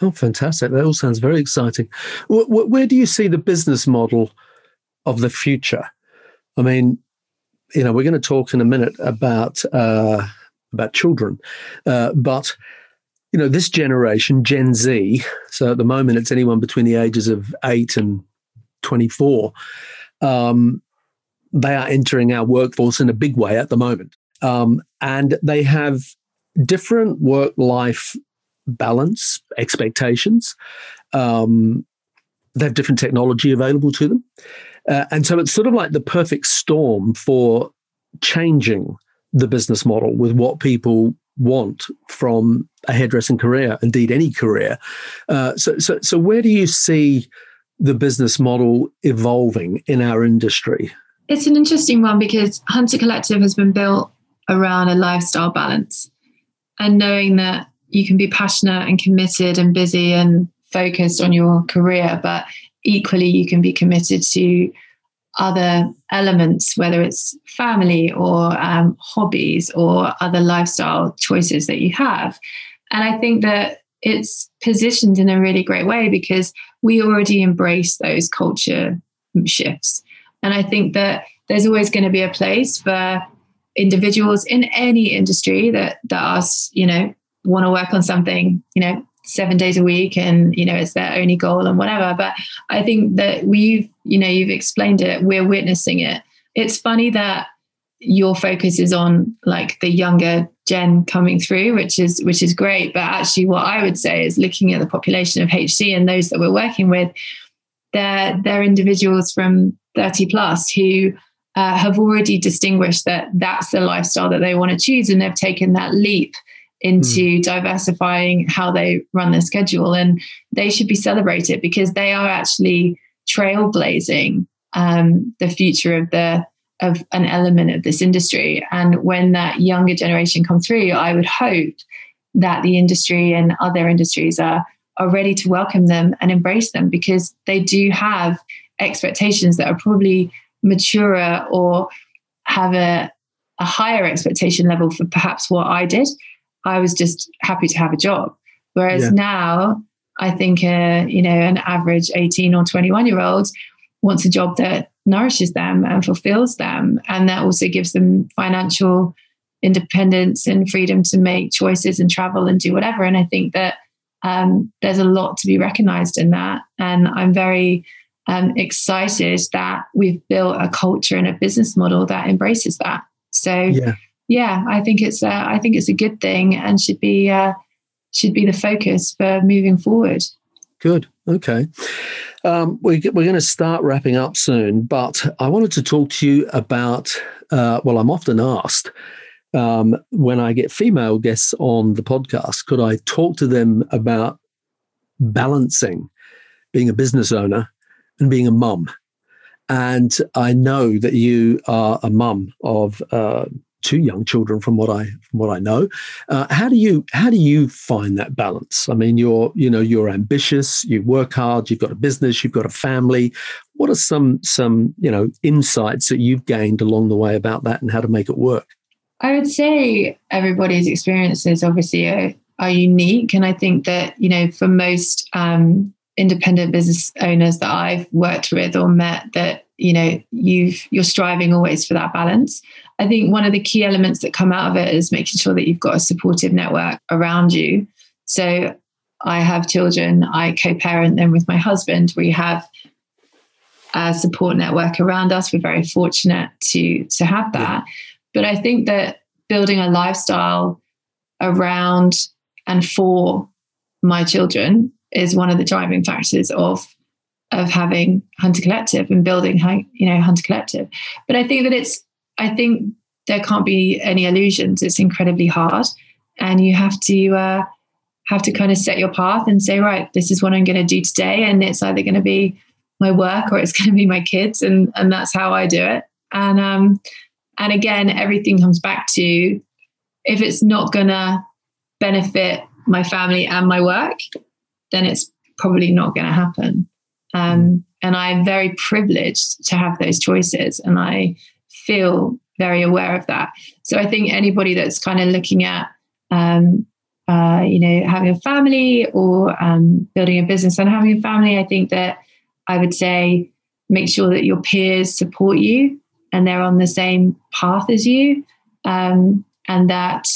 Oh, fantastic. That all sounds very exciting. Where, where do you see the business model of the future? I mean, you know, we're going to talk in a minute about uh, about children, uh, but you know, this generation, Gen Z. So at the moment, it's anyone between the ages of eight and twenty-four. Um, they are entering our workforce in a big way at the moment. Um, and they have different work life balance expectations. Um, they have different technology available to them. Uh, and so it's sort of like the perfect storm for changing the business model with what people want from a hairdressing career, indeed any career. Uh, so, so, so where do you see the business model evolving in our industry? It's an interesting one because Hunter Collective has been built around a lifestyle balance and knowing that you can be passionate and committed and busy and focused on your career, but equally you can be committed to other elements, whether it's family or um, hobbies or other lifestyle choices that you have. And I think that it's positioned in a really great way because we already embrace those culture shifts. And I think that there's always going to be a place for individuals in any industry that that us, you know, want to work on something, you know, seven days a week and you know it's their only goal and whatever. But I think that we've, you know, you've explained it, we're witnessing it. It's funny that your focus is on like the younger gen coming through which is which is great but actually what i would say is looking at the population of hc and those that we're working with they're they're individuals from 30 plus who uh, have already distinguished that that's the lifestyle that they want to choose and they've taken that leap into mm. diversifying how they run their schedule and they should be celebrated because they are actually trailblazing um, the future of the of an element of this industry and when that younger generation come through i would hope that the industry and other industries are are ready to welcome them and embrace them because they do have expectations that are probably maturer or have a, a higher expectation level for perhaps what I did. I was just happy to have a job. Whereas yeah. now, I think uh, you know an average 18 or 21 year old wants a job that nourishes them and fulfills them, and that also gives them financial independence and freedom to make choices and travel and do whatever. And I think that um, there's a lot to be recognized in that, and I'm very um, excited that we've built a culture and a business model that embraces that. So yeah, yeah I think it's a, I think it's a good thing and should be uh, should be the focus for moving forward. Good. Okay. Um, we, are going to start wrapping up soon, but I wanted to talk to you about. Uh, well, I'm often asked um, when I get female guests on the podcast, could I talk to them about balancing being a business owner and being a mum? And I know that you are a mum of uh, two young children, from what I from what I know. Uh, how do you how do you find that balance? I mean, you're you know you're ambitious, you work hard, you've got a business, you've got a family. What are some some you know insights that you've gained along the way about that and how to make it work? I would say everybody's experiences obviously are, are unique, and I think that you know for most um, independent business owners that I've worked with or met that you know you've you're striving always for that balance. I think one of the key elements that come out of it is making sure that you've got a supportive network around you. So I have children, I co-parent them with my husband. We have a support network around us. We're very fortunate to to have that. But I think that building a lifestyle around and for my children is one of the driving factors of of having Hunter Collective and building you know Hunter Collective. But I think that it's I think there can't be any illusions. It's incredibly hard, and you have to uh, have to kind of set your path and say, right, this is what I'm going to do today, and it's either going to be my work or it's going to be my kids, and and that's how I do it. And um, and again, everything comes back to if it's not going to benefit my family and my work, then it's probably not going to happen. Um, and I'm very privileged to have those choices, and I feel very aware of that. So I think anybody that's kind of looking at, um, uh, you know, having a family or um, building a business and having a family, I think that I would say make sure that your peers support you and they're on the same path as you, um, and that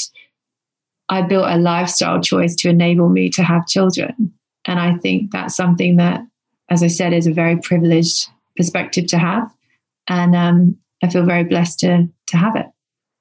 I built a lifestyle choice to enable me to have children. And I think that's something that, as I said, is a very privileged perspective to have. And um, I feel very blessed to, to have it.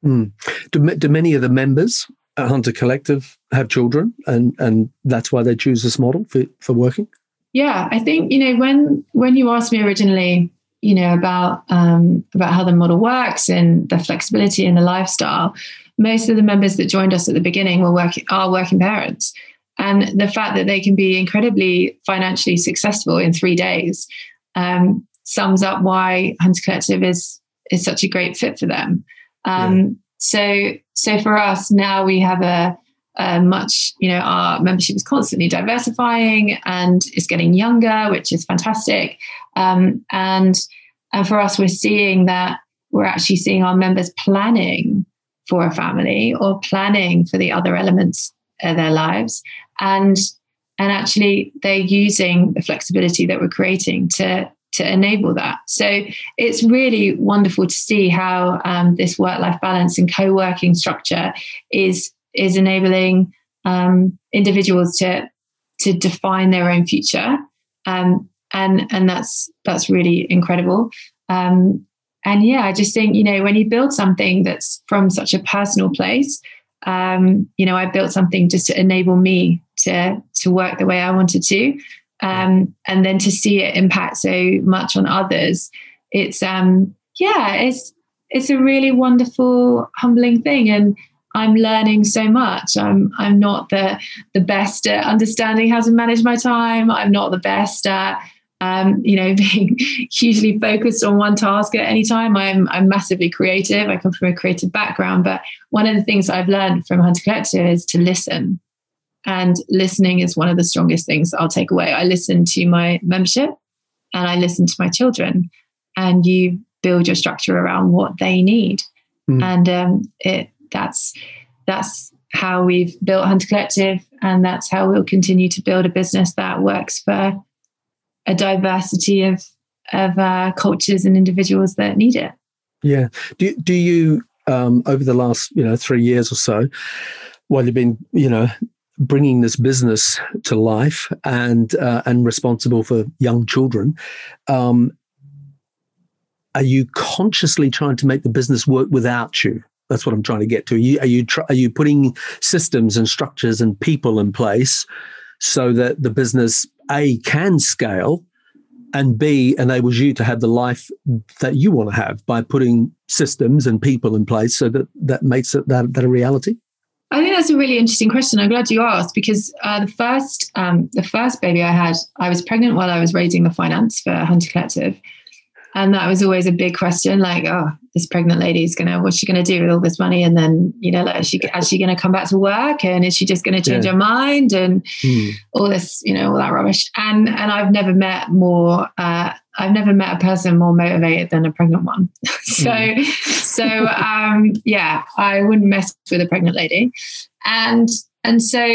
Mm. Do, do many of the members at Hunter Collective have children and, and that's why they choose this model for, for working? Yeah, I think, you know, when when you asked me originally, you know, about um, about how the model works and the flexibility and the lifestyle, most of the members that joined us at the beginning were working are working parents and the fact that they can be incredibly financially successful in three days um, sums up why Hunter Collective is is such a great fit for them. Um, yeah. So so for us now we have a, a, much you know our membership is constantly diversifying and is getting younger, which is fantastic. Um, and and for us, we're seeing that we're actually seeing our members planning for a family or planning for the other elements of their lives and and actually they're using the flexibility that we're creating to to enable that. So it's really wonderful to see how um, this work-life balance and co-working structure is is enabling um, individuals to to define their own future, um, and and that's that's really incredible. Um, and yeah, I just think you know when you build something that's from such a personal place, um, you know, I built something just to enable me to to work the way I wanted to, um, and then to see it impact so much on others. It's um, yeah, it's it's a really wonderful, humbling thing, and I'm learning so much. I'm I'm not the the best at understanding how to manage my time. I'm not the best at um, you know, being hugely focused on one task at any time. I'm I'm massively creative. I come from a creative background, but one of the things I've learned from Hunter Collective is to listen. And listening is one of the strongest things I'll take away. I listen to my membership and I listen to my children, and you build your structure around what they need. Mm. And um, it that's that's how we've built Hunter Collective, and that's how we'll continue to build a business that works for a diversity of of uh, cultures and individuals that need it. Yeah. Do do you um, over the last you know three years or so, while you've been you know bringing this business to life and uh, and responsible for young children, um, are you consciously trying to make the business work without you? That's what I'm trying to get to. Are you are you, tr- are you putting systems and structures and people in place so that the business a can scale and B enables you to have the life that you want to have by putting systems and people in place so that that makes it that, that a reality? I think that's a really interesting question. I'm glad you asked because uh, the first um, the first baby I had, I was pregnant while I was raising the finance for Hunter Collective, and that was always a big question. Like, oh, this pregnant lady is gonna, what's she gonna do with all this money? And then, you know, like, is she is she gonna come back to work? And is she just gonna change yeah. her mind? And mm. all this, you know, all that rubbish. And and I've never met more. Uh, I've never met a person more motivated than a pregnant one. so, mm. so um, yeah, I wouldn't mess with a pregnant lady. And and so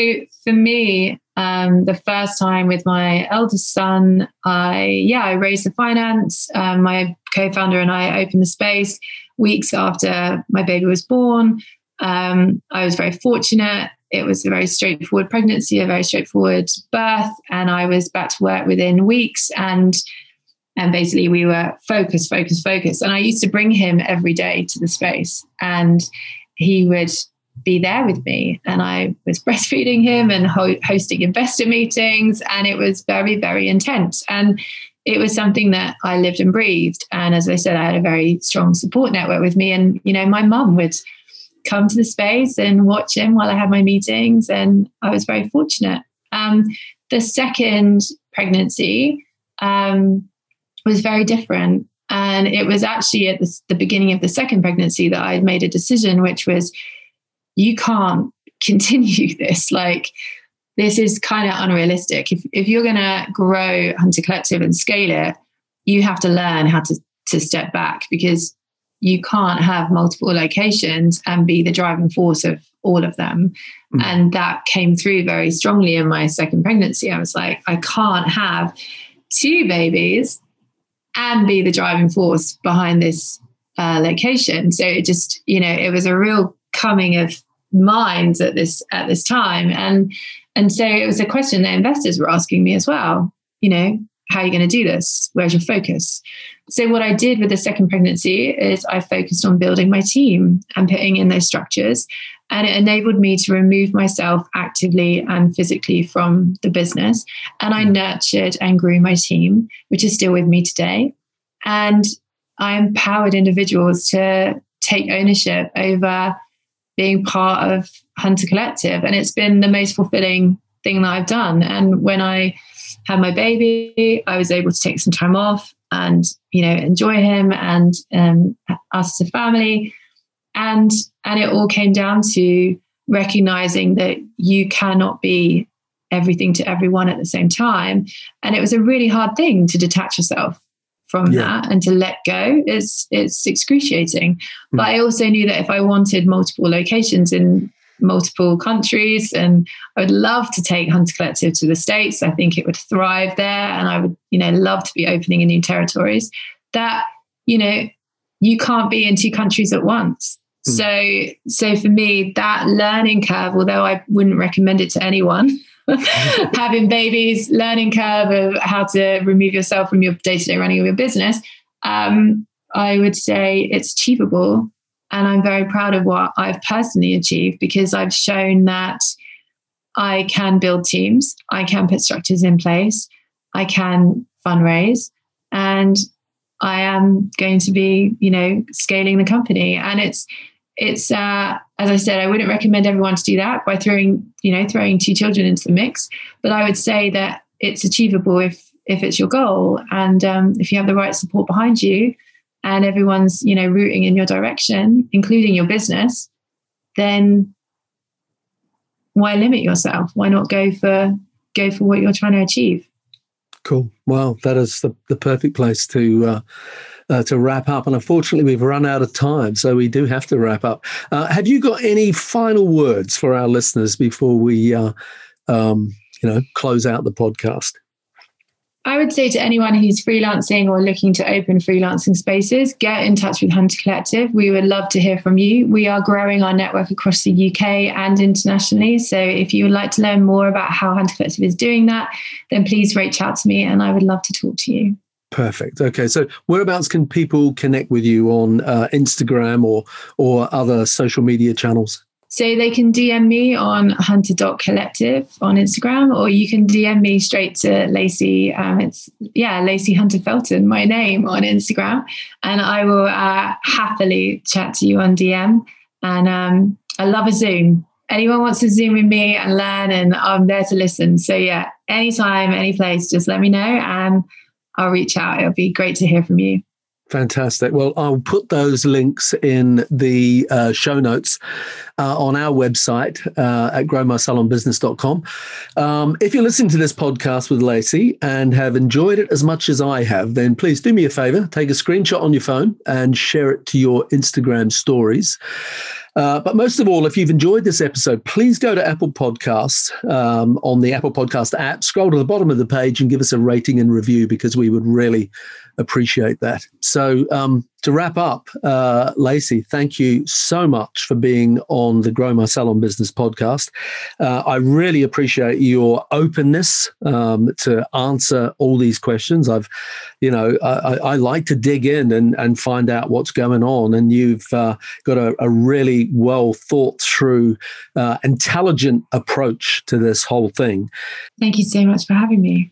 for me, um, the first time with my eldest son, I yeah, I raised the finance. Um, my co-founder and I opened the space weeks after my baby was born. Um, I was very fortunate. It was a very straightforward pregnancy, a very straightforward birth, and I was back to work within weeks. And and basically, we were focused, focused, focused. And I used to bring him every day to the space, and he would be there with me. And I was breastfeeding him and ho- hosting investor meetings. And it was very, very intense. And it was something that I lived and breathed. And as I said, I had a very strong support network with me. And, you know, my mum would come to the space and watch him while I had my meetings. And I was very fortunate. Um, the second pregnancy um, was very different. And it was actually at the, the beginning of the second pregnancy that I made a decision, which was you can't continue this. Like, this is kind of unrealistic. If, if you're going to grow Hunter Collective and scale it, you have to learn how to, to step back because you can't have multiple locations and be the driving force of all of them. Mm. And that came through very strongly in my second pregnancy. I was like, I can't have two babies and be the driving force behind this uh, location. So it just, you know, it was a real coming of minds at this at this time. And and so it was a question that investors were asking me as well you know how are you going to do this? Where's your focus? So what i did with the second pregnancy is i focused on building my team and putting in those structures and it enabled me to remove myself actively and physically from the business. And i mm. nurtured and grew my team which is still with me today. And i empowered individuals to take ownership over being part of Hunter Collective. And it's been the most fulfilling thing that I've done. And when I had my baby, I was able to take some time off and, you know, enjoy him and um, us as a family. And and it all came down to recognizing that you cannot be everything to everyone at the same time. And it was a really hard thing to detach yourself from yeah. that and to let go it's it's excruciating mm. but i also knew that if i wanted multiple locations in multiple countries and i would love to take hunter collective to the states i think it would thrive there and i would you know love to be opening in new territories that you know you can't be in two countries at once mm. so so for me that learning curve although i wouldn't recommend it to anyone having babies, learning curve of how to remove yourself from your day to day running of your business, um, I would say it's achievable. And I'm very proud of what I've personally achieved because I've shown that I can build teams, I can put structures in place, I can fundraise, and I am going to be, you know, scaling the company. And it's it's uh, as I said, I wouldn't recommend everyone to do that by throwing you know throwing two children into the mix. But I would say that it's achievable if if it's your goal and um, if you have the right support behind you and everyone's you know rooting in your direction, including your business, then why limit yourself? Why not go for go for what you're trying to achieve? Cool. Well, that is the, the perfect place to uh, uh, to wrap up. And unfortunately, we've run out of time, so we do have to wrap up. Uh, have you got any final words for our listeners before we, uh, um, you know, close out the podcast? I would say to anyone who's freelancing or looking to open freelancing spaces, get in touch with Hunter Collective. We would love to hear from you. We are growing our network across the UK and internationally. So if you would like to learn more about how Hunter Collective is doing that, then please reach out to me and I would love to talk to you. Perfect. Okay, so whereabouts can people connect with you on uh, Instagram or or other social media channels? So they can DM me on hunter.collective on Instagram, or you can DM me straight to Lacey. Um, it's, yeah, Lacey Hunter Felton, my name on Instagram. And I will uh, happily chat to you on DM. And um, I love a Zoom. Anyone wants to Zoom with me and learn, and I'm there to listen. So, yeah, anytime, any place, just let me know and I'll reach out. It'll be great to hear from you. Fantastic. Well, I'll put those links in the uh, show notes uh, on our website uh, at growmysalonbusiness.com. Um, if you're listening to this podcast with Lacey and have enjoyed it as much as I have, then please do me a favor, take a screenshot on your phone and share it to your Instagram stories. Uh, but most of all, if you've enjoyed this episode, please go to Apple Podcasts um, on the Apple Podcast app, scroll to the bottom of the page and give us a rating and review because we would really appreciate that. So, um, to wrap up, uh, Lacey, thank you so much for being on the Grow My Salon Business podcast. Uh, I really appreciate your openness um, to answer all these questions. I've, you know, I, I, like to dig in and, and find out what's going on, and you've uh, got a, a, really well thought through, uh, intelligent approach to this whole thing. Thank you so much for having me.